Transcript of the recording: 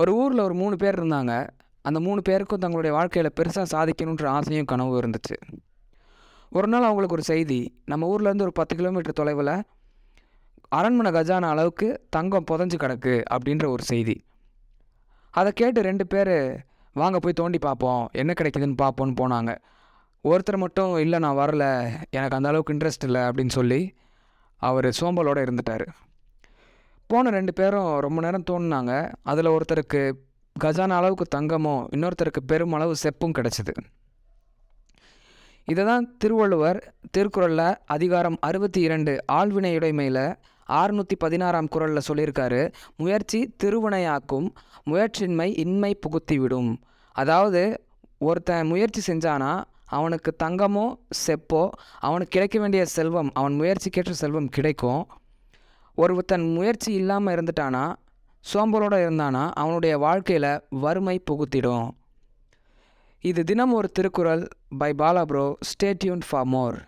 ஒரு ஊரில் ஒரு மூணு பேர் இருந்தாங்க. அந்த மூணு பேருக்கும் தங்களுடைய வாழ்க்கையில் பெருசாக சாதிக்கணுன்ற ஆசையும் கனவும் இருந்துச்சு. ஒரு நாள் அவங்களுக்கு ஒரு செய்தி. நம்ம ஊர்லேருந்து ஒரு பத்து கிலோமீட்டர் தொலைவில் அரண்மனை கஜான அளவுக்கு தங்கம் புதஞ்சு கிடக்கு அப்படின்ற ஒரு செய்தி. அதை கேட்டு ரெண்டு பேர் வாங்க போய் தோண்டி பார்ப்போம். என்ன கிடைக்குதுன்னு பார்ப்போன்னு போனாங்க. ஒருத்தர் மட்டும் இல்லை நான் வரல. எனக்கு அந்த அளவுக்கு இன்ட்ரெஸ்ட் இல்லை. அப்படின்னு சொல்லி அவர் சோம்பலோடு இருந்துட்டார். போன ரெண்டு பேரும் ரொம்ப நேரம் தோணுனாங்க. அதில் ஒருத்தருக்கு கஜானா அளவுக்கு தங்கமும் இன்னொருத்தருக்கு பெருமளவு செப்பும் கிடச்சிது. இதை தான் திருவள்ளுவர் திருக்குறளில் அதிகாரம் அறுபத்தி இரண்டு ஆழ்வினையுடைமையில் ஆறுநூற்றி பதினாறாம் குரலில் சொல்லியிருக்காரு. முயற்சி திருவினையாக்கும் முயற்சியின்மை இன்மை புகுத்திவிடும். அதாவது ஒருத்தன் முயற்சி செஞ்சானா அவனுக்கு தங்கமோ செப்போ அவனுக்கு கிடைக்க வேண்டிய செல்வம் அவன் முயற்சிக்கேற்ற செல்வம் கிடைக்கும். ஒருத்தன் முயற்சி இல்லாமல் இருந்துட்டானா சோம்பலோடு இருந்தானா அவனுடைய வாழ்க்கையில் வறுமை புகுத்திடும். இது தினம் ஒரு Thirukkural. By Bala bro stay for more.